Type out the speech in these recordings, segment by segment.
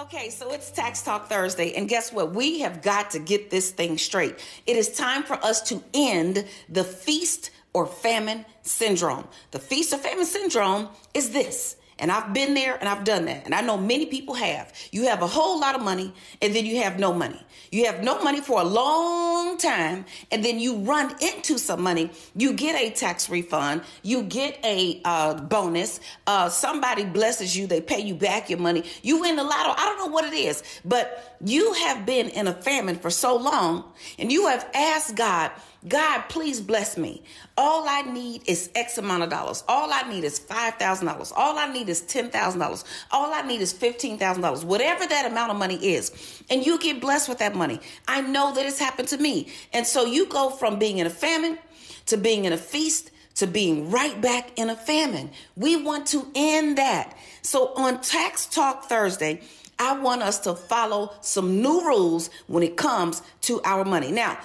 Okay, so it's Tax Talk Thursday, and guess what? We have got to get this thing straight. It is time for us to end the feast or famine syndrome. The feast or famine syndrome is this and I've been there and I've done that. And I know many people have. You have a whole lot of money and then you have no money. You have no money for a long time and then you run into some money. You get a tax refund. You get a uh, bonus. Uh, somebody blesses you. They pay you back your money. You win the lotto. I don't know what it is, but you have been in a famine for so long and you have asked God, God, please bless me. All I need is X amount of dollars. All I need is $5,000. All I need is $10,000. All I need is $15,000. Whatever that amount of money is. And you get blessed with that money. I know that it's happened to me. And so you go from being in a famine to being in a feast to being right back in a famine. We want to end that. So on Tax Talk Thursday, I want us to follow some new rules when it comes to our money. Now,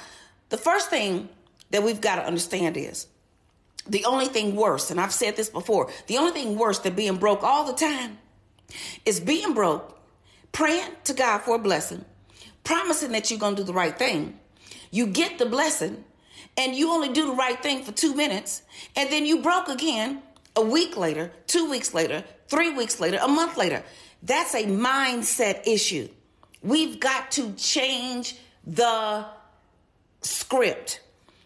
the first thing that we've got to understand is the only thing worse, and I've said this before, the only thing worse than being broke all the time is being broke, praying to God for a blessing, promising that you're going to do the right thing. You get the blessing, and you only do the right thing for two minutes, and then you broke again a week later, two weeks later, three weeks later, a month later. That's a mindset issue. We've got to change the script.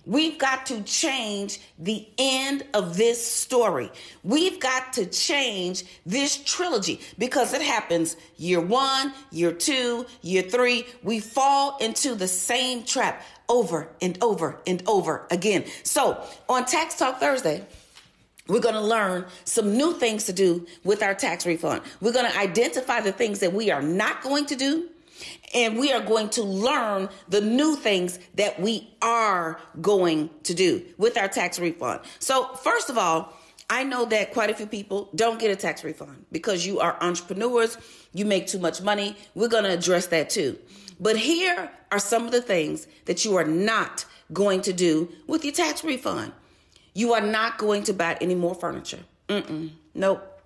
We've got to change the end of this story. We've got to change this trilogy because it happens year one, year two, year three. We fall into the same trap over and over and over again. So on Tax Talk Thursday, we're going to learn some new things to do with our tax refund. We're going to identify the things that we are not going to do and we are going to learn the new things that we are going to do with our tax refund. So, first of all, I know that quite a few people don't get a tax refund because you are entrepreneurs, you make too much money. We're going to address that too. But here are some of the things that you are not going to do with your tax refund. You are not going to buy any more furniture. Mm-mm. Nope.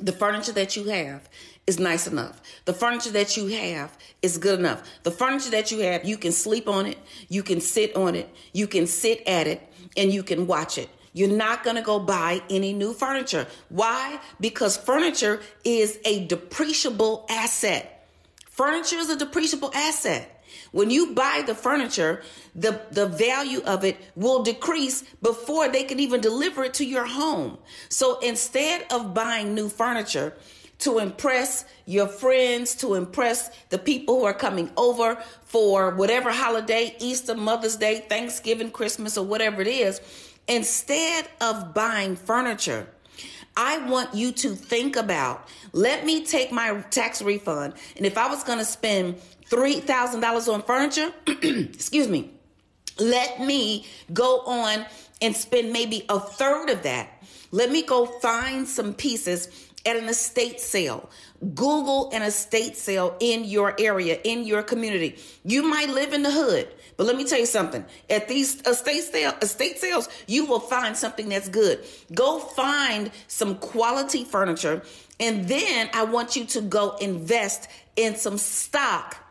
The furniture that you have is nice enough. The furniture that you have is good enough. The furniture that you have, you can sleep on it, you can sit on it, you can sit at it, and you can watch it. You're not going to go buy any new furniture. Why? Because furniture is a depreciable asset. Furniture is a depreciable asset. When you buy the furniture, the, the value of it will decrease before they can even deliver it to your home. So instead of buying new furniture, to impress your friends, to impress the people who are coming over for whatever holiday, Easter, Mother's Day, Thanksgiving, Christmas, or whatever it is, instead of buying furniture, I want you to think about let me take my tax refund, and if I was going to spend $3,000 on furniture, excuse me, let me go on and spend maybe a third of that. Let me go find some pieces at an estate sale. Google an estate sale in your area, in your community. You might live in the hood, but let me tell you something. At these estate sale, estate sales, you will find something that's good. Go find some quality furniture, and then I want you to go invest in some stock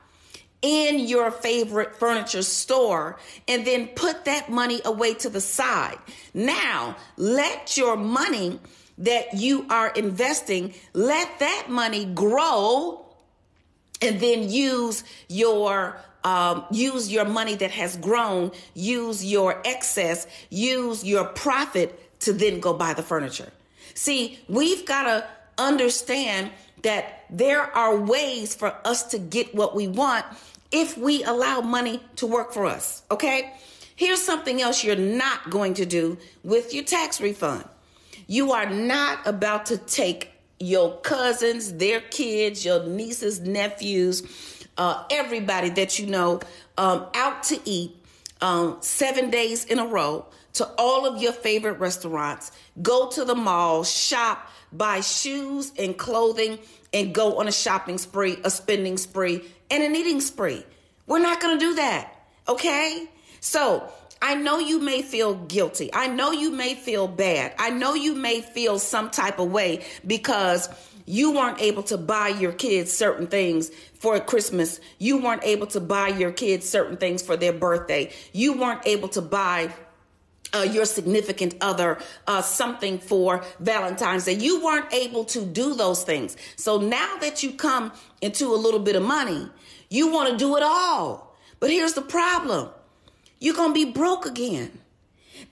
in your favorite furniture store and then put that money away to the side. Now, let your money that you are investing, let that money grow and then use your um, use your money that has grown, use your excess, use your profit to then go buy the furniture. See, we've got to understand that there are ways for us to get what we want if we allow money to work for us. Okay? Here's something else you're not going to do with your tax refund. You are not about to take your cousins, their kids, your nieces, nephews, uh, everybody that you know um, out to eat um, seven days in a row to all of your favorite restaurants. Go to the mall, shop, buy shoes and clothing, and go on a shopping spree, a spending spree, and an eating spree. We're not going to do that. Okay? So I know you may feel guilty. I know you may feel bad. I know you may feel some type of way because you weren't able to buy your kids certain things for Christmas. You weren't able to buy your kids certain things for their birthday. You weren't able to buy uh, your significant other uh, something for Valentine's Day. You weren't able to do those things. So now that you come into a little bit of money, you want to do it all. But here's the problem you're going to be broke again.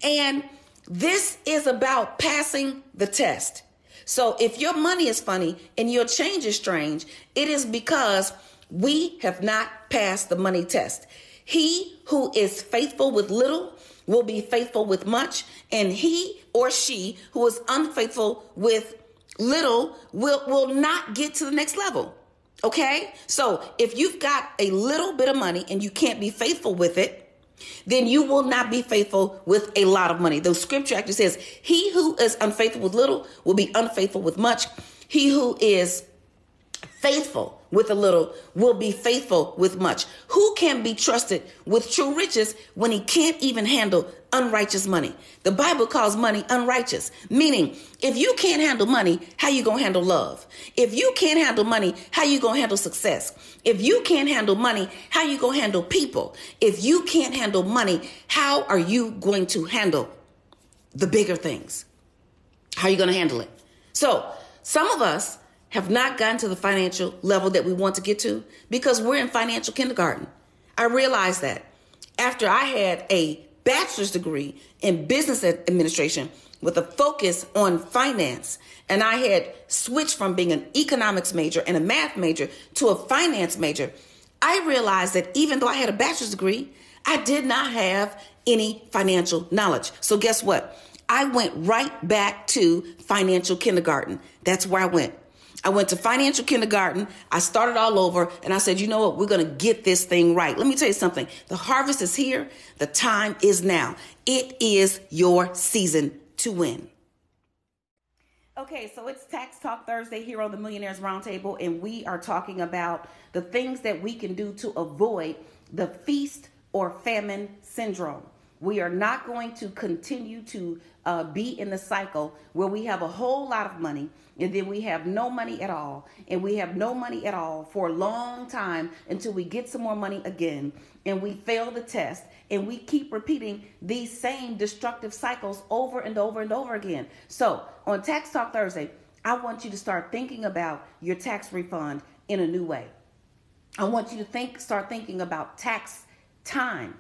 And this is about passing the test. So if your money is funny and your change is strange, it is because we have not passed the money test. He who is faithful with little will be faithful with much, and he or she who is unfaithful with little will, will not get to the next level. Okay? So if you've got a little bit of money and you can't be faithful with it, then you will not be faithful with a lot of money. The scripture actually says, He who is unfaithful with little will be unfaithful with much. He who is faithful with a little will be faithful with much. Who can be trusted with true riches when he can't even handle unrighteous money? The Bible calls money unrighteous, meaning if you can't handle money, how you going to handle love? If you can't handle money, how you going to handle success? If you can't handle money, how you going to handle people? If you can't handle money, how are you going to handle the bigger things? How are you going to handle it? So, some of us have not gotten to the financial level that we want to get to because we're in financial kindergarten. I realized that after I had a bachelor's degree in business administration with a focus on finance, and I had switched from being an economics major and a math major to a finance major, I realized that even though I had a bachelor's degree, I did not have any financial knowledge. So, guess what? I went right back to financial kindergarten. That's where I went. I went to financial kindergarten. I started all over and I said, you know what? We're going to get this thing right. Let me tell you something. The harvest is here. The time is now. It is your season to win. Okay, so it's Tax Talk Thursday here on the Millionaires Roundtable, and we are talking about the things that we can do to avoid the feast or famine syndrome. We are not going to continue to uh, be in the cycle where we have a whole lot of money and then we have no money at all and we have no money at all for a long time until we get some more money again and we fail the test and we keep repeating these same destructive cycles over and over and over again. So, on Tax Talk Thursday, I want you to start thinking about your tax refund in a new way. I want you to think start thinking about tax time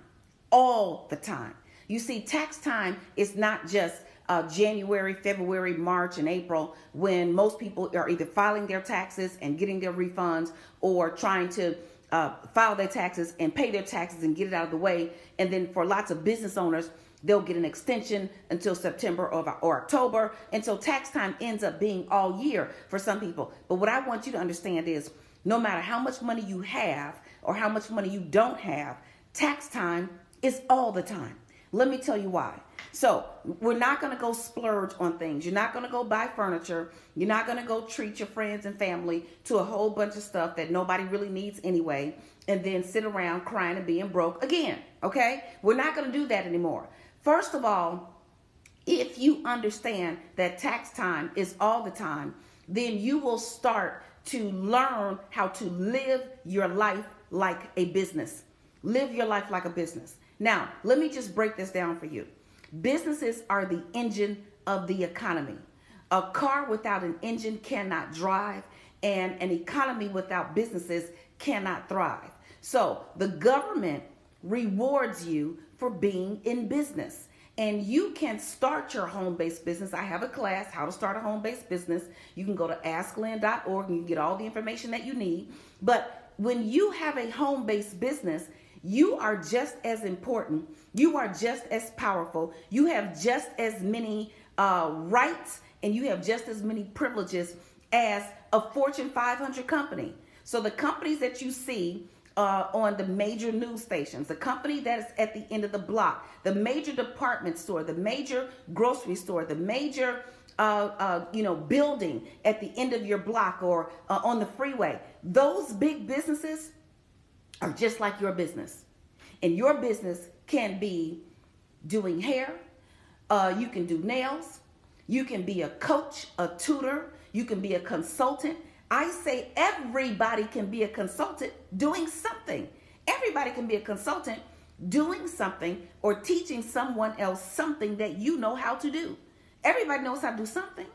all the time. You see, tax time is not just uh, January, February, March, and April when most people are either filing their taxes and getting their refunds or trying to uh, file their taxes and pay their taxes and get it out of the way. And then for lots of business owners, they'll get an extension until September or, or October. And so tax time ends up being all year for some people. But what I want you to understand is no matter how much money you have or how much money you don't have, tax time is all the time. Let me tell you why. So, we're not going to go splurge on things. You're not going to go buy furniture. You're not going to go treat your friends and family to a whole bunch of stuff that nobody really needs anyway, and then sit around crying and being broke again. Okay? We're not going to do that anymore. First of all, if you understand that tax time is all the time, then you will start to learn how to live your life like a business. Live your life like a business. Now, let me just break this down for you. Businesses are the engine of the economy. A car without an engine cannot drive, and an economy without businesses cannot thrive. So, the government rewards you for being in business. And you can start your home based business. I have a class, How to Start a Home Based Business. You can go to asklynn.org and you get all the information that you need. But when you have a home based business, you are just as important. You are just as powerful. You have just as many uh, rights and you have just as many privileges as a Fortune 500 company. So the companies that you see uh, on the major news stations, the company that is at the end of the block, the major department store, the major grocery store, the major uh, uh, you know building at the end of your block or uh, on the freeway, those big businesses are just like your business. And your business can be doing hair, uh, you can do nails, you can be a coach, a tutor, You can be a consultant. I say everybody can be a consultant doing something. Everybody can be a consultant doing something or teaching someone else something that you know how to do. Everybody knows how to do something.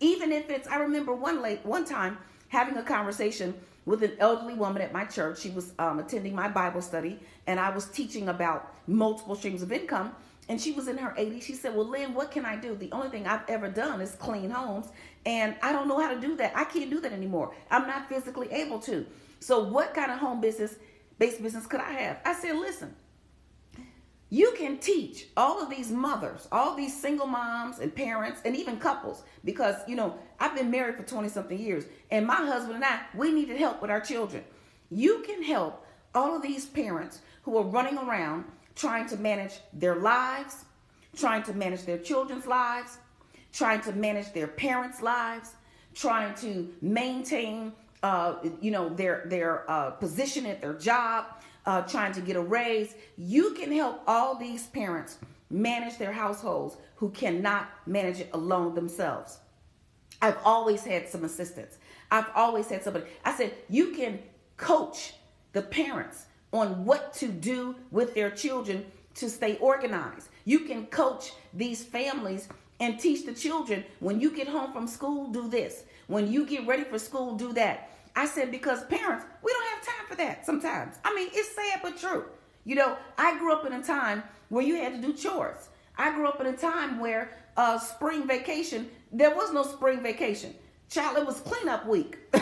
Even if it's, I remember one late one time having a conversation with an elderly woman at my church. She was um, attending my Bible study, and I was teaching about multiple streams of income. And she was in her 80s. She said, Well, Lynn, what can I do? The only thing I've ever done is clean homes, and I don't know how to do that. I can't do that anymore. I'm not physically able to. So, what kind of home business, based business could I have? I said, Listen, you can teach all of these mothers, all these single moms and parents, and even couples, because, you know, I've been married for 20 something years, and my husband and I, we needed help with our children. You can help all of these parents who are running around trying to manage their lives, trying to manage their children's lives, trying to manage their parents' lives, trying to maintain, uh, you know, their their uh, position at their job, uh, trying to get a raise. You can help all these parents manage their households who cannot manage it alone themselves. I've always had some assistance. I've always had somebody. I said, you can coach the parents on what to do with their children to stay organized. You can coach these families and teach the children when you get home from school, do this. When you get ready for school, do that. I said, because parents, we don't have time for that sometimes. I mean, it's sad but true. You know, I grew up in a time where you had to do chores. I grew up in a time where uh, spring vacation, there was no spring vacation. Child, it was cleanup week.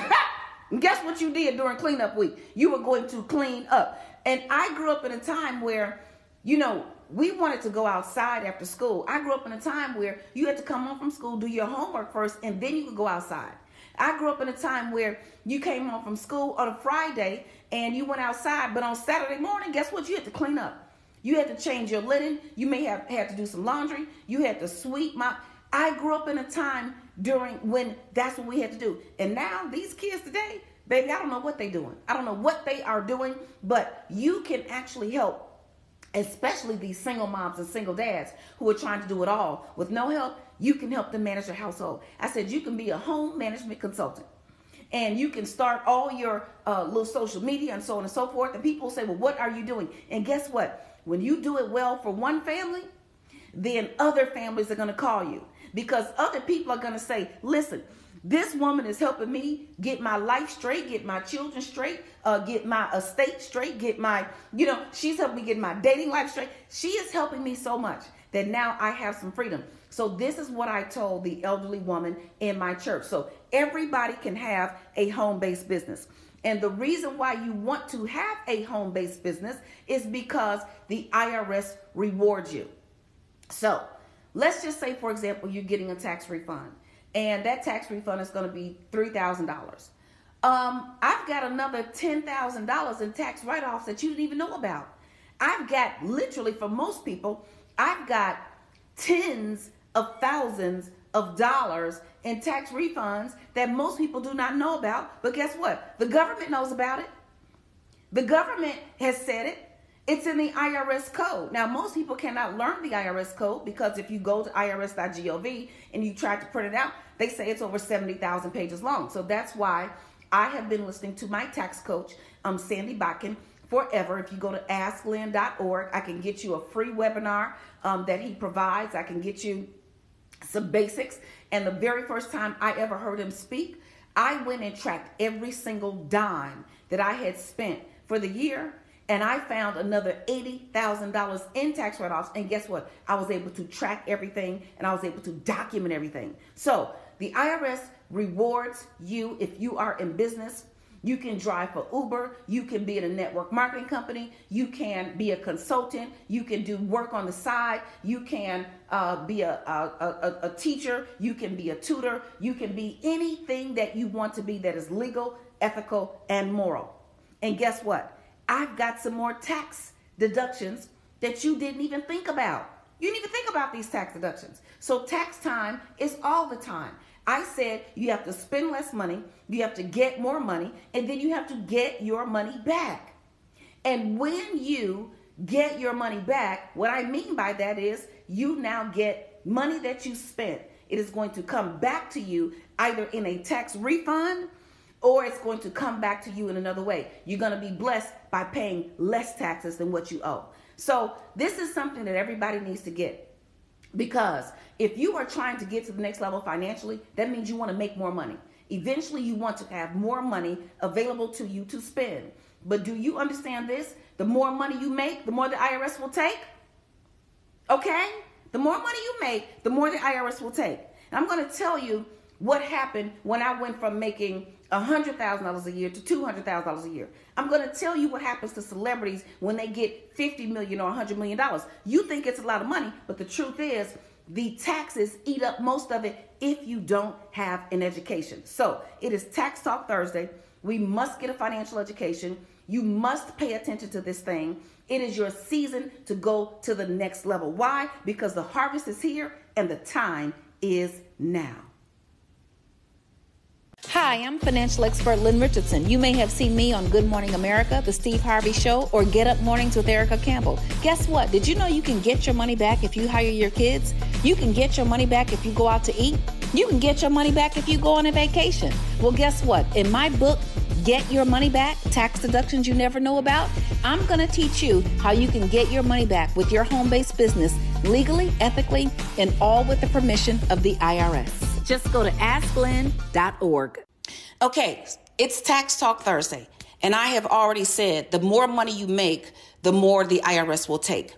guess what you did during cleanup week? You were going to clean up. And I grew up in a time where, you know, we wanted to go outside after school. I grew up in a time where you had to come home from school, do your homework first, and then you could go outside. I grew up in a time where you came home from school on a Friday and you went outside, but on Saturday morning, guess what? You had to clean up. You had to change your linen. You may have had to do some laundry. You had to sweep my. I grew up in a time during when that's what we had to do. And now these kids today, baby, I don't know what they're doing. I don't know what they are doing, but you can actually help especially these single moms and single dads who are trying to do it all with no help you can help them manage their household. I said you can be a home management consultant. And you can start all your uh, little social media and so on and so forth. And people say, well, what are you doing? And guess what? When you do it well for one family, then other families are going to call you because other people are going to say, listen, this woman is helping me get my life straight, get my children straight, uh, get my estate straight, get my, you know, she's helping me get my dating life straight. She is helping me so much that now I have some freedom. So this is what I told the elderly woman in my church. So everybody can have a home-based business. And the reason why you want to have a home-based business is because the IRS rewards you. So let's just say, for example, you're getting a tax refund, and that tax refund is going to be $3,000. Um, I've got another $10,000 in tax write-offs that you didn't even know about. I've got literally for most people, I've got tens of thousands of dollars in tax refunds that most people do not know about. But guess what? The government knows about it. The government has said it. It's in the IRS code. Now, most people cannot learn the IRS code because if you go to irs.gov and you try to print it out, they say it's over 70,000 pages long. So that's why I have been listening to my tax coach, um, Sandy Botkin, forever. If you go to asklynn.org, I can get you a free webinar um, that he provides. I can get you some basics. And the very first time I ever heard him speak, I went and tracked every single dime that I had spent for the year. And I found another $80,000 in tax write offs. And guess what? I was able to track everything and I was able to document everything. So the IRS rewards you if you are in business you can drive for Uber. You can be in a network marketing company. You can be a consultant. You can do work on the side. You can uh, be a, a, a, a teacher. You can be a tutor. You can be anything that you want to be that is legal, ethical, and moral. And guess what? I've got some more tax deductions that you didn't even think about. You didn't even think about these tax deductions. So tax time is all the time. I said you have to spend less money, you have to get more money, and then you have to get your money back. And when you get your money back, what I mean by that is you now get money that you spent it is going to come back to you either in a tax refund or it's going to come back to you in another way. You're going to be blessed by paying less taxes than what you owe. So, this is something that everybody needs to get because if you are trying to get to the next level financially, that means you want to make more money. Eventually, you want to have more money available to you to spend. But do you understand this? The more money you make, the more the IRS will take. Okay? The more money you make, the more the IRS will take. And I'm going to tell you what happened when I went from making $100,000 a year to $200,000 a year. I'm going to tell you what happens to celebrities when they get 50 million or 100 million dollars. You think it's a lot of money, but the truth is the taxes eat up most of it if you don't have an education. So, it is Tax Talk Thursday. We must get a financial education. You must pay attention to this thing. It is your season to go to the next level. Why? Because the harvest is here and the time is now. Hi, I'm financial expert Lynn Richardson. You may have seen me on Good Morning America, The Steve Harvey Show, or Get Up Mornings with Erica Campbell. Guess what? Did you know you can get your money back if you hire your kids? You can get your money back if you go out to eat? You can get your money back if you go on a vacation. Well, guess what? In my book, Get Your Money Back Tax Deductions You Never Know About, I'm going to teach you how you can get your money back with your home based business legally, ethically, and all with the permission of the IRS. Just go to asklynn.org. Okay, it's Tax Talk Thursday, and I have already said the more money you make, the more the IRS will take.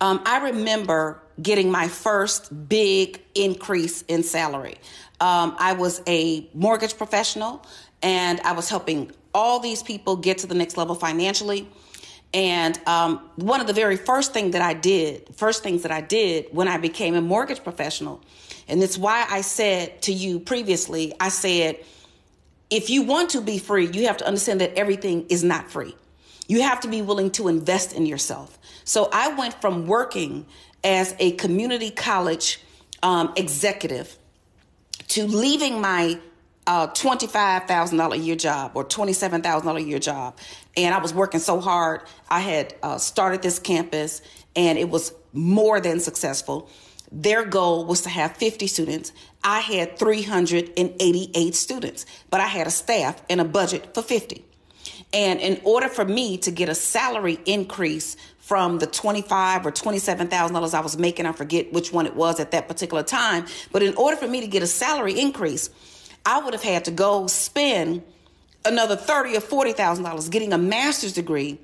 Um, I remember getting my first big increase in salary. Um, I was a mortgage professional, and I was helping all these people get to the next level financially. And um, one of the very first thing that I did, first things that I did when I became a mortgage professional, and it's why I said to you previously, I said, if you want to be free, you have to understand that everything is not free. You have to be willing to invest in yourself. So I went from working as a community college um, executive to leaving my uh, $25,000 a year job or $27,000 a year job. And I was working so hard. I had uh, started this campus and it was more than successful. Their goal was to have 50 students. I had 388 students, but I had a staff and a budget for 50. And in order for me to get a salary increase from the 25 or 27,000 dollars I was making, I forget which one it was at that particular time, but in order for me to get a salary increase, I would have had to go spend another 30 or 40,000 dollars getting a master's degree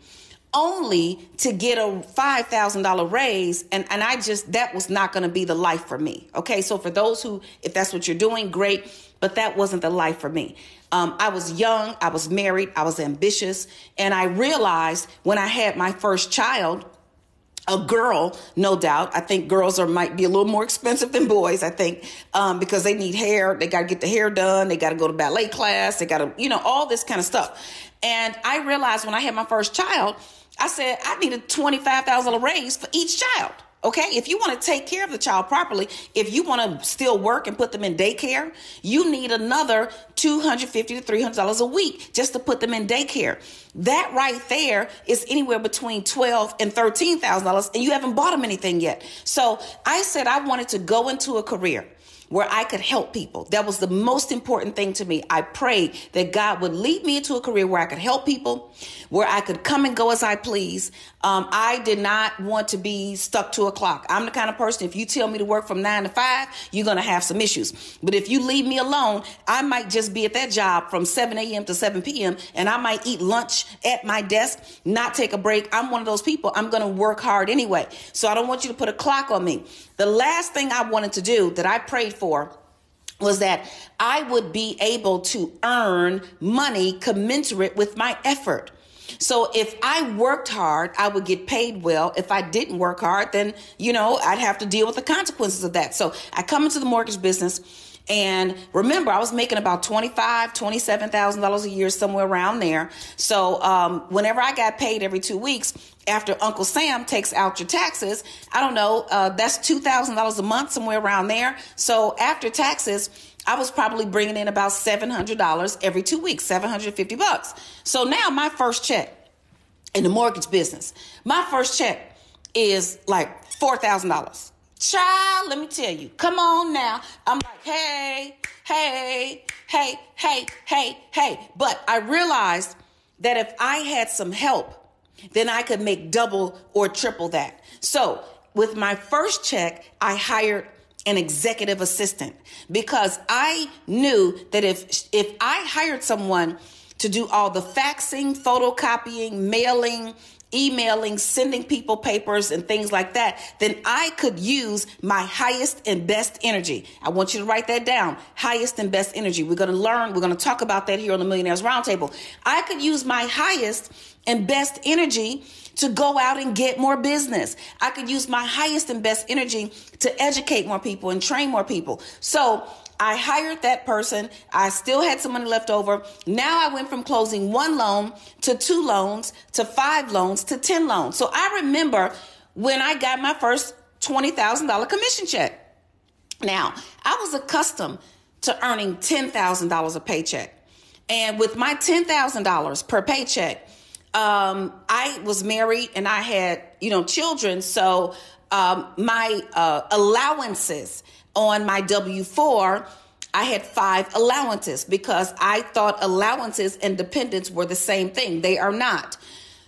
only to get a $5,000 raise. And, and I just, that was not going to be the life for me. Okay. So for those who, if that's what you're doing, great. But that wasn't the life for me. Um, I was young, I was married, I was ambitious. And I realized when I had my first child, a girl, no doubt. I think girls are might be a little more expensive than boys. I think um, because they need hair, they got to get the hair done, they got to go to ballet class, they got to, you know, all this kind of stuff. And I realized when I had my first child, I said I need a twenty-five thousand dollar raise for each child. Okay, if you want to take care of the child properly, if you want to still work and put them in daycare, you need another $250 to three hundred dollars a week just to put them in daycare. That right there is anywhere between twelve and thirteen thousand dollars, and you haven't bought them anything yet. So I said I wanted to go into a career where I could help people. That was the most important thing to me. I prayed that God would lead me into a career where I could help people, where I could come and go as I please. Um, I did not want to be stuck to a clock. I'm the kind of person, if you tell me to work from nine to five, you're going to have some issues. But if you leave me alone, I might just be at that job from 7 a.m. to 7 p.m. and I might eat lunch at my desk, not take a break. I'm one of those people. I'm going to work hard anyway. So I don't want you to put a clock on me. The last thing I wanted to do that I prayed was that I would be able to earn money commensurate with my effort. So if I worked hard, I would get paid well. If I didn't work hard, then, you know, I'd have to deal with the consequences of that. So I come into the mortgage business and remember, I was making about twenty-five, twenty-seven thousand dollars a year, somewhere around there. So um, whenever I got paid every two weeks, after Uncle Sam takes out your taxes, I don't know, uh, that's two thousand dollars a month, somewhere around there. So after taxes, I was probably bringing in about seven hundred dollars every two weeks, seven hundred fifty bucks. So now my first check in the mortgage business, my first check is like four thousand dollars. Child, let me tell you, come on now. I'm like, hey, hey, hey, hey, hey, hey. But I realized that if I had some help, then I could make double or triple that. So with my first check, I hired an executive assistant because I knew that if if I hired someone to do all the faxing, photocopying, mailing, emailing, sending people papers and things like that, then I could use my highest and best energy. I want you to write that down. Highest and best energy. We're going to learn, we're going to talk about that here on the Millionaires Roundtable. I could use my highest and best energy to go out and get more business. I could use my highest and best energy to educate more people and train more people. So I hired that person. I still had some money left over. Now I went from closing one loan to two loans to five loans to 10 loans. So I remember when I got my first $20,000 commission check. Now, I was accustomed to earning $10,000 a paycheck. And with my $10,000 per paycheck, um, I was married and I had, you know, children. So um, my uh, allowances on my W 4, I had five allowances because I thought allowances and dependents were the same thing. They are not.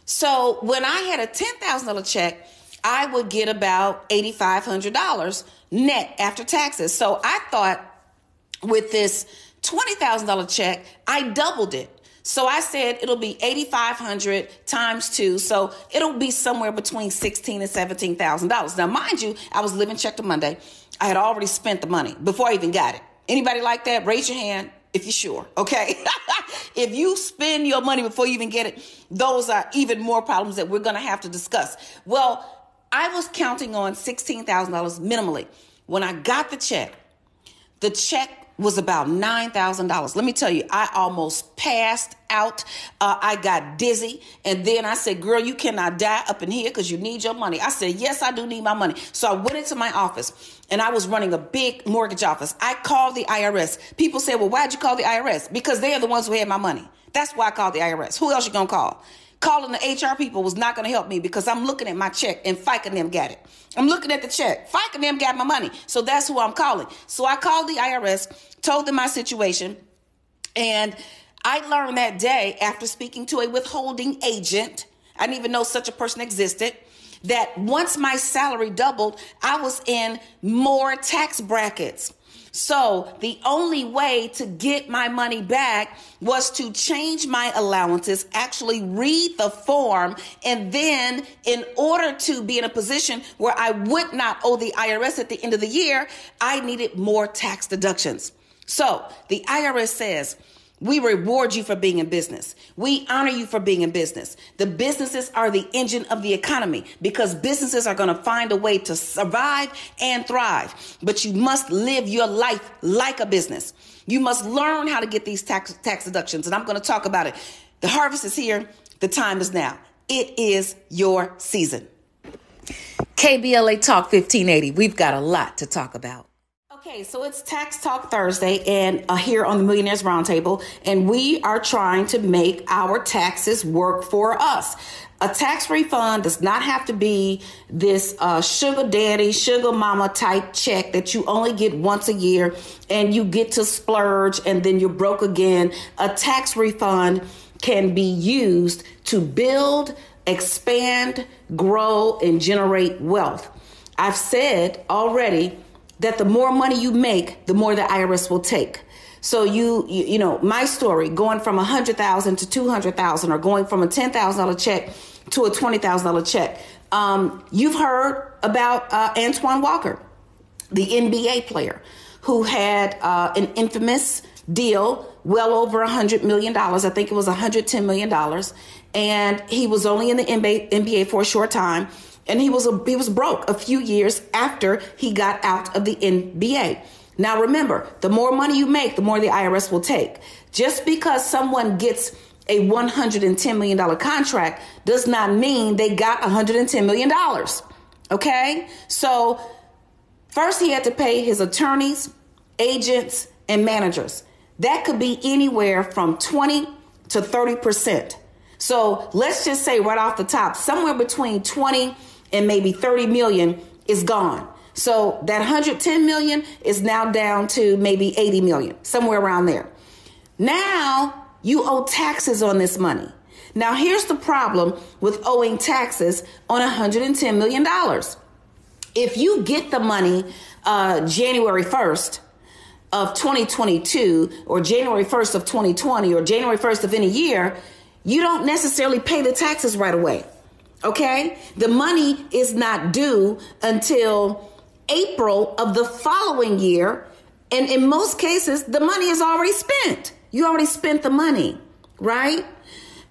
So when I had a $10,000 check, I would get about $8,500 net after taxes. So I thought with this $20,000 check, I doubled it. So I said it'll be 8,500 times two. So it'll be somewhere between 16 and $17,000. Now, mind you, I was living check to Monday. I had already spent the money before I even got it. Anybody like that? Raise your hand if you're sure. Okay. if you spend your money before you even get it, those are even more problems that we're going to have to discuss. Well, I was counting on $16,000 minimally. When I got the check, the check was about $9,000. Let me tell you, I almost passed out. Uh, I got dizzy. And then I said, Girl, you cannot die up in here because you need your money. I said, Yes, I do need my money. So I went into my office and I was running a big mortgage office. I called the IRS. People said, Well, why'd you call the IRS? Because they are the ones who had my money. That's why I called the IRS. Who else you gonna call? Calling the HR people was not going to help me because I'm looking at my check and and them got it. I'm looking at the check. And them got my money. So that's who I'm calling. So I called the IRS told them my situation. And I learned that day after speaking to a withholding agent, I didn't even know such a person existed, that once my salary doubled, I was in more tax brackets. So the only way to get my money back was to change my allowances, actually read the form, and then in order to be in a position where I would not owe the IRS at the end of the year, I needed more tax deductions. So the IRS says, we reward you for being in business. We honor you for being in business. The businesses are the engine of the economy because businesses are going to find a way to survive and thrive. But you must live your life like a business. You must learn how to get these tax, tax deductions. And I'm going to talk about it. The harvest is here. The time is now. It is your season. KBLA Talk 1580. We've got a lot to talk about. Okay, so it's Tax Talk Thursday, and uh, here on the Millionaires Roundtable, and we are trying to make our taxes work for us. A tax refund does not have to be this uh, sugar daddy, sugar mama type check that you only get once a year and you get to splurge and then you're broke again. A tax refund can be used to build, expand, grow, and generate wealth. I've said already that the more money you make, the more the IRS will take. So you, you, you know, my story going from a hundred thousand to two hundred thousand, or going from a ten thousand dollar check to a twenty thousand dollar check. Um, you've heard about uh, Antoine Walker, the NBA player, who had uh, an infamous deal, well over a hundred million dollars. I think it was hundred ten million dollars, and he was only in the NBA for a short time and he was a, he was broke a few years after he got out of the NBA. Now remember, the more money you make, the more the IRS will take. Just because someone gets a $110 million contract does not mean they got $110 million. Okay? So, first he had to pay his attorneys, agents, and managers. That could be anywhere from 20 to 30%. So, let's just say right off the top, somewhere between 20 and maybe 30 million is gone. So that 110 million is now down to maybe 80 million, somewhere around there. Now you owe taxes on this money. Now here's the problem with owing taxes on 110 million dollars. If you get the money uh, January 1st of 2022 or January 1st of 2020 or January 1st of any year, you don't necessarily pay the taxes right away. Okay? The money is not due until April of the following year. And in most cases, the money is already spent. You already spent the money, right?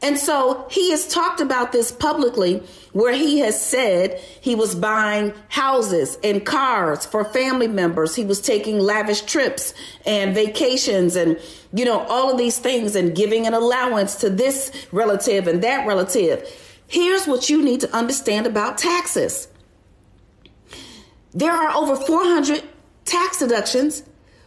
And so he has talked about this publicly where he has said he was buying houses and cars for family members. He was taking lavish trips and vacations and, you know, all of these things and giving an allowance to this relative and that relative. Here's what you need to understand about taxes there are over 400 tax deductions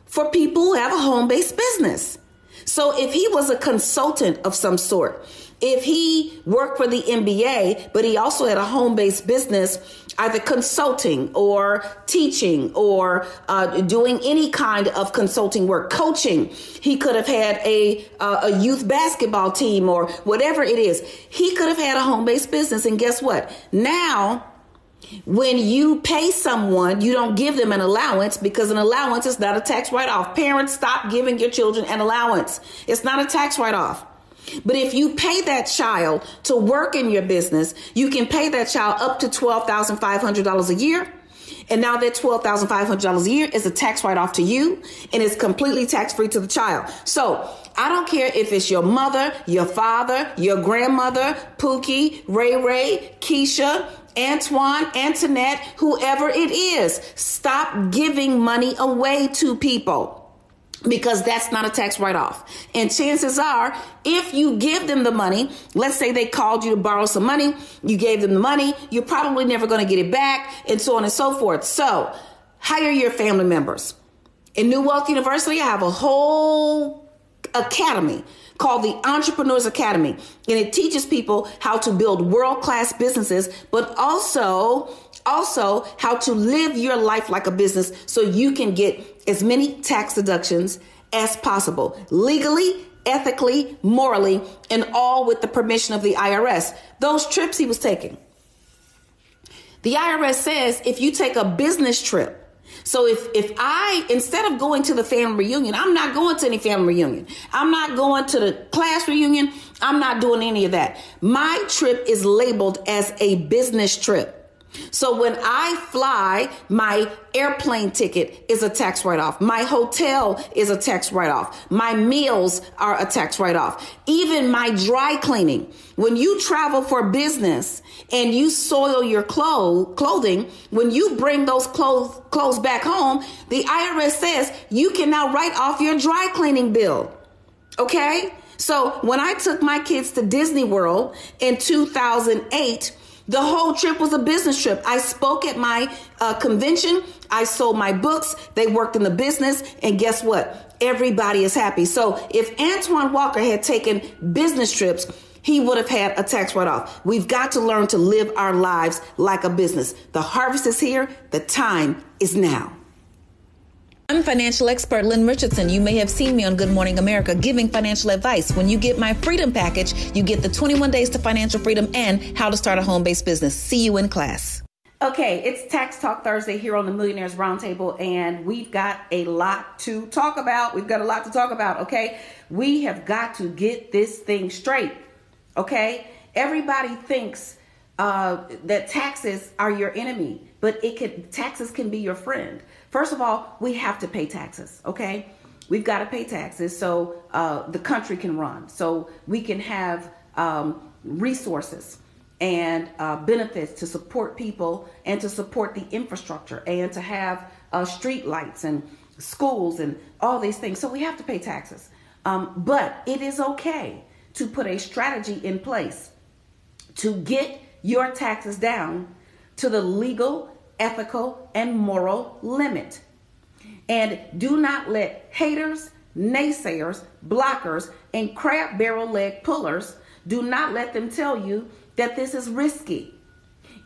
for people who have a home based business. So if he was a consultant of some sort, if he worked for the NBA, but he also had a home based business, either consulting or teaching or uh, doing any kind of consulting work, coaching, he could have had a, uh, a youth basketball team or whatever it is. He could have had a home based business. And guess what? Now, when you pay someone, you don't give them an allowance because an allowance is not a tax write off. Parents, stop giving your children an allowance. It's not a tax write off. But if you pay that child to work in your business, you can pay that child up to $12,500 a year. And now that $12,500 a year is a tax write off to you and it's completely tax free to the child. So I don't care if it's your mother, your father, your grandmother, Pookie, Ray Ray, Keisha, Antoine, Antoinette, whoever it is. Stop giving money away to people because that's not a tax write off. And chances are, if you give them the money, let's say they called you to borrow some money, you gave them the money, you're probably never going to get it back, and so on and so forth. So, hire your family members. In New Wealth University, I have a whole academy called the Entrepreneurs Academy. And it teaches people how to build world class businesses, but also, also how to live your life like a business so you can get as many tax deductions as possible legally, ethically, morally, and all with the permission of the IRS. Those trips he was taking. The IRS says if you take a business trip, so if if I instead of going to the family reunion, I'm not going to any family reunion. I'm not going to the class reunion. I'm not doing any of that. My trip is labeled as a business trip. So when I fly, my airplane ticket is a tax write off. My hotel is a tax write off. My meals are a tax write off. Even my dry cleaning. When you travel for business and you soil your clothes, clothing, when you bring those clothes, clothes back home, the IRS says you can now write off your dry cleaning bill. Okay? So when I took my kids to Disney World in 2008, the whole trip was a business trip. I spoke at my uh, convention. I sold my books. They worked in the business. And guess what? Everybody is happy. So if Antoine Walker had taken business trips, he would have had a tax write off. We've got to learn to live our lives like a business. The harvest is here, the time is now. I'm financial expert Lynn Richardson. You may have seen me on Good Morning America giving financial advice. When you get my freedom package, you get the 21 days to financial freedom and how to start a home based business. See you in class. Okay, it's Tax Talk Thursday here on the Millionaires Roundtable, and we've got a lot to talk about. We've got a lot to talk about, okay? We have got to get this thing straight. Okay? Everybody thinks uh, that taxes are your enemy, but it can taxes can be your friend. First of all, we have to pay taxes. Okay? We've got to pay taxes so uh, the country can run, so we can have um, resources and uh, benefits to support people and to support the infrastructure and to have uh, street lights and schools and all these things. So we have to pay taxes. Um, but it is okay to put a strategy in place to get your taxes down to the legal, ethical, and moral limit. And do not let haters, naysayers, blockers, and crab barrel leg pullers, do not let them tell you that this is risky.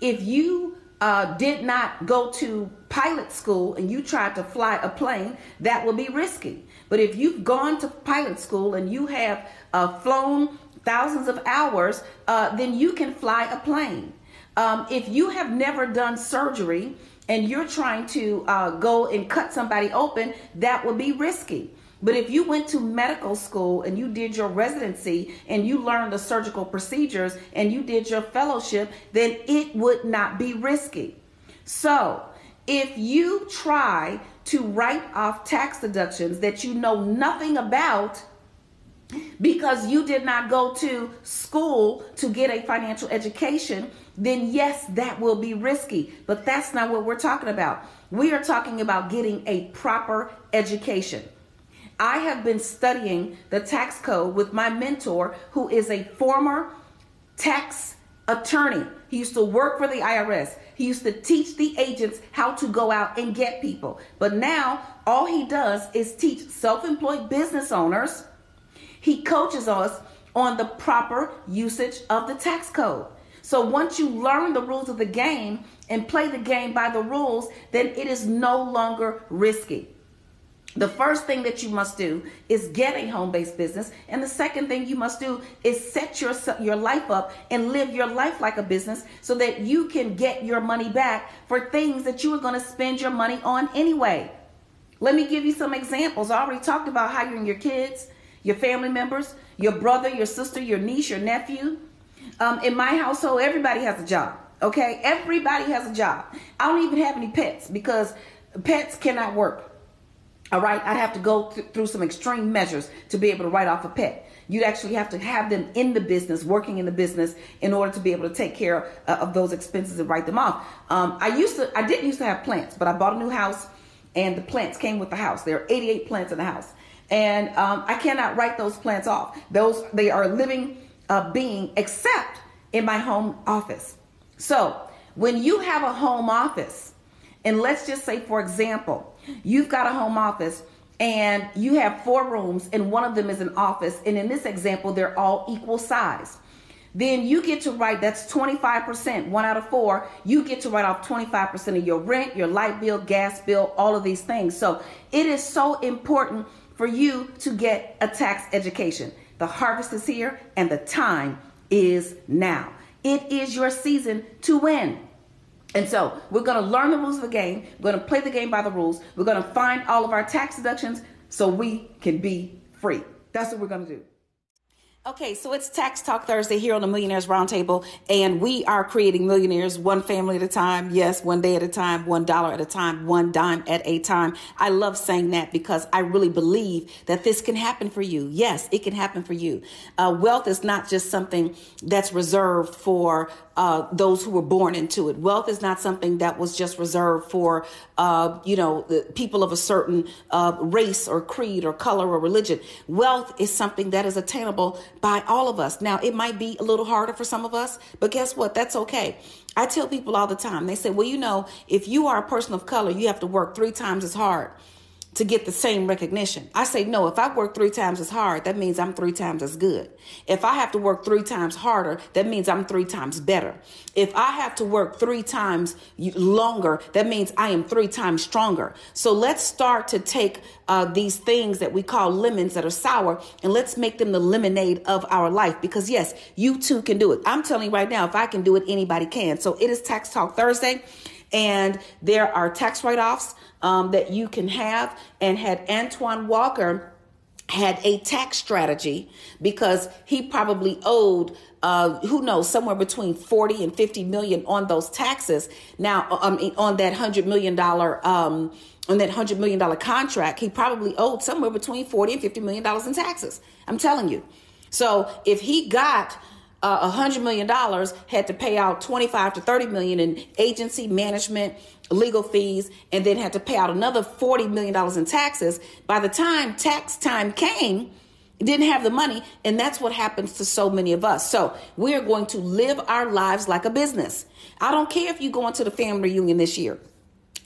If you uh, did not go to pilot school and you tried to fly a plane, that would be risky. But if you've gone to pilot school and you have uh, flown thousands of hours, uh, then you can fly a plane. Um, if you have never done surgery and you're trying to uh, go and cut somebody open, that would be risky. But if you went to medical school and you did your residency and you learned the surgical procedures and you did your fellowship, then it would not be risky. So, if you try to write off tax deductions that you know nothing about, because you did not go to school to get a financial education, then yes, that will be risky. But that's not what we're talking about. We are talking about getting a proper education. I have been studying the tax code with my mentor, who is a former tax attorney. He used to work for the IRS. He used to teach the agents how to go out and get people. But now, all he does is teach self employed business owners. He coaches us on the proper usage of the tax code. So once you learn the rules of the game and play the game by the rules, then it is no longer risky. The first thing that you must do is get a home-based business, and the second thing you must do is set your your life up and live your life like a business so that you can get your money back for things that you are going to spend your money on anyway. Let me give you some examples. I already talked about hiring your kids, your family members, your brother, your sister, your niece, your nephew. Um, in my household, everybody has a job. Okay, everybody has a job. I don't even have any pets because pets cannot work. All right, I'd have to go th- through some extreme measures to be able to write off a pet. You'd actually have to have them in the business, working in the business, in order to be able to take care uh, of those expenses and write them off. Um, I used to, I didn't used to have plants, but I bought a new house, and the plants came with the house. There are 88 plants in the house, and um, I cannot write those plants off. Those they are living uh, being, except in my home office. So when you have a home office, and let's just say, for example, you've got a home office and you have four rooms, and one of them is an office, and in this example, they're all equal size. Then you get to write that's 25%, one out of four. You get to write off 25% of your rent, your light bill, gas bill, all of these things. So it is so important for you to get a tax education. The harvest is here and the time is now. It is your season to win. And so we're going to learn the rules of the game. We're going to play the game by the rules. We're going to find all of our tax deductions so we can be free. That's what we're going to do. Okay, so it's Tax Talk Thursday here on the Millionaires Roundtable, and we are creating millionaires one family at a time. Yes, one day at a time, one dollar at a time, one dime at a time. I love saying that because I really believe that this can happen for you. Yes, it can happen for you. Uh, wealth is not just something that's reserved for uh, those who were born into it. Wealth is not something that was just reserved for, uh, you know, people of a certain uh, race or creed or color or religion. Wealth is something that is attainable by all of us. Now, it might be a little harder for some of us, but guess what? That's okay. I tell people all the time, they say, well, you know, if you are a person of color, you have to work three times as hard to get the same recognition. I say, no, if I work three times as hard, that means I'm three times as good. If I have to work three times harder, that means I'm three times better. If I have to work three times longer, that means I am three times stronger. So let's start to take uh, these things that we call lemons that are sour and let's make them the lemonade of our life because yes, you too can do it. I'm telling you right now, if I can do it, anybody can. So it is Tax Talk Thursday and there are tax write offs um, that you can have. And had Antoine Walker had a tax strategy because he probably owed uh, who knows somewhere between 40 and 50 million on those taxes. Now um, on that 100 million dollar um, on that 100 million dollar contract he probably owed somewhere between 40 and 50 million dollars in taxes. I'm telling you. So if he got uh, a uh, hundred million dollars had to pay out 25 to 30 million in agency management legal fees and then had to pay out another 40 million dollars in taxes. By the time tax time came didn't have the money and that's what happens to so many of us. So we're going to live our lives like a business. I don't care if you go into the family reunion this year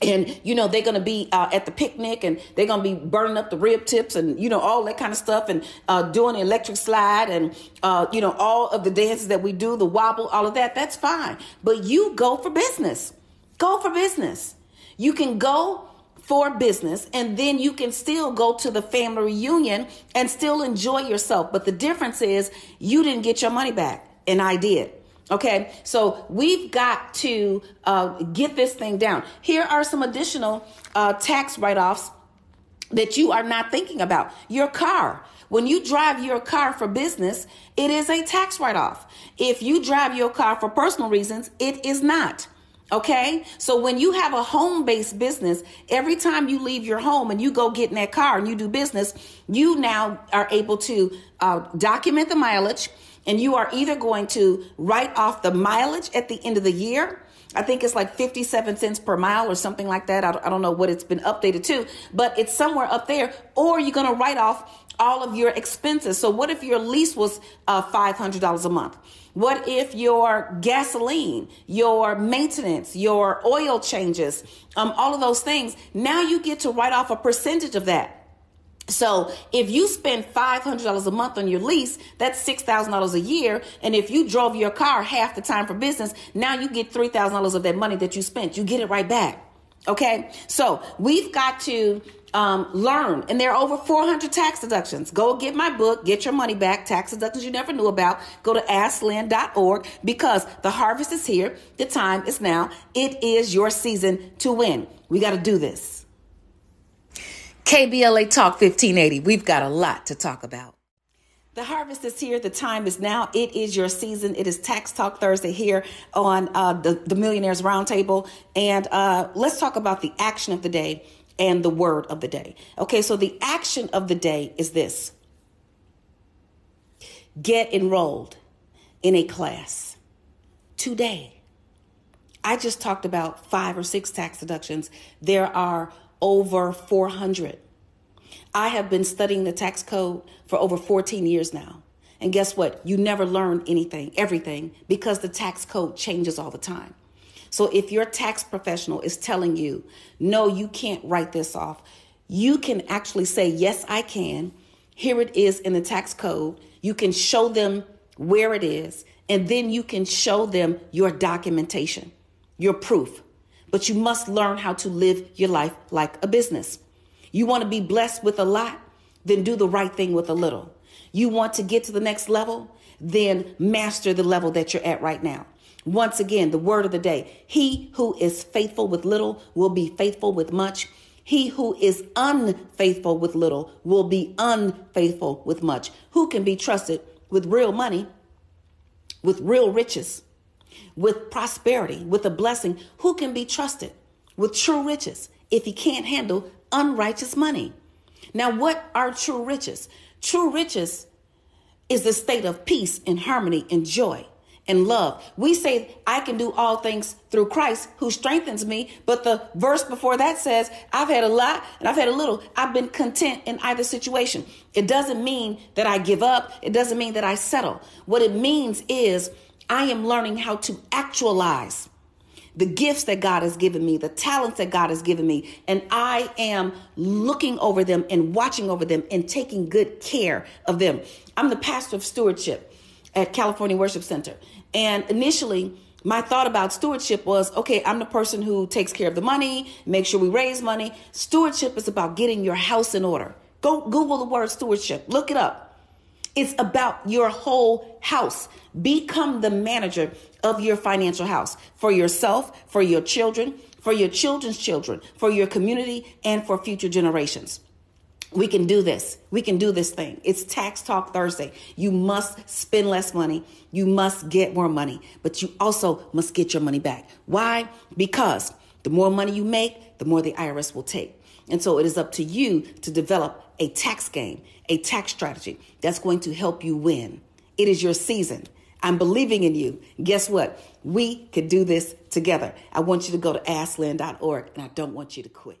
and you know they're going to be uh, at the picnic and they're going to be burning up the rib tips and you know all that kind of stuff and uh, doing the electric slide and uh, you know all of the dances that we do the wobble all of that that's fine but you go for business Go for business. You can go for business and then you can still go to the family reunion and still enjoy yourself. But the difference is you didn't get your money back and I did. Okay, so we've got to uh, get this thing down. Here are some additional uh, tax write offs that you are not thinking about. Your car. When you drive your car for business, it is a tax write off. If you drive your car for personal reasons, it is not. Okay. So when you have a home based business, every time you leave your home and you go get in that car and you do business, you now are able to uh, document the mileage and you are either going to write off the mileage at the end of the year. I think it's like 57 cents per mile or something like that. I don't know what it's been updated to, but it's somewhere up there. Or you're going to write off all of your expenses. So what if your lease was uh, $500 a month? What if your gasoline, your maintenance, your oil changes, um, all of those things, now you get to write off a percentage of that. So if you spend $500 a month on your lease, that's $6,000 a year. And if you drove your car half the time for business, now you get $3,000 of that money that you spent. You get it right back. Okay. So we've got to um, learn. And there are over 400 tax deductions. Go get my book, get your money back, tax deductions you never knew about. Go to asklynn.org because the harvest is here. The time is now. It is your season to win. We got to do this. KBLA Talk 1580. We've got a lot to talk about. The harvest is here. The time is now. It is your season. It is Tax Talk Thursday here on uh, the, the Millionaires Roundtable. And uh, let's talk about the action of the day and the word of the day. Okay, so the action of the day is this get enrolled in a class today. I just talked about five or six tax deductions. There are over 400. I have been studying the tax code for over 14 years now. And guess what? You never learn anything, everything, because the tax code changes all the time. So if your tax professional is telling you, no, you can't write this off, you can actually say, yes, I can. Here it is in the tax code. You can show them where it is, and then you can show them your documentation, your proof. But you must learn how to live your life like a business. You want to be blessed with a lot? Then do the right thing with a little. You want to get to the next level? Then master the level that you're at right now. Once again, the word of the day He who is faithful with little will be faithful with much. He who is unfaithful with little will be unfaithful with much. Who can be trusted with real money, with real riches, with prosperity, with a blessing? Who can be trusted with true riches if he can't handle unrighteous money? Now, what are true riches? True riches is the state of peace and harmony and joy and love. We say, I can do all things through Christ who strengthens me. But the verse before that says, I've had a lot and I've had a little. I've been content in either situation. It doesn't mean that I give up. It doesn't mean that I settle. What it means is I am learning how to actualize the gifts that God has given me, the talents that God has given me, and I am looking over them and watching over them and taking good care of them. I'm the pastor of stewardship at California Worship Center. And initially, my thought about stewardship was okay, I'm the person who takes care of the money, make sure we raise money. Stewardship is about getting your house in order. Go Google the word stewardship, look it up. It's about your whole house. Become the manager of your financial house for yourself, for your children, for your children's children, for your community, and for future generations. We can do this. We can do this thing. It's Tax Talk Thursday. You must spend less money. You must get more money, but you also must get your money back. Why? Because the more money you make, the more the IRS will take. And so it is up to you to develop a tax game, a tax strategy that's going to help you win. It is your season. I'm believing in you. Guess what? We can do this together. I want you to go to asklynn.org and I don't want you to quit.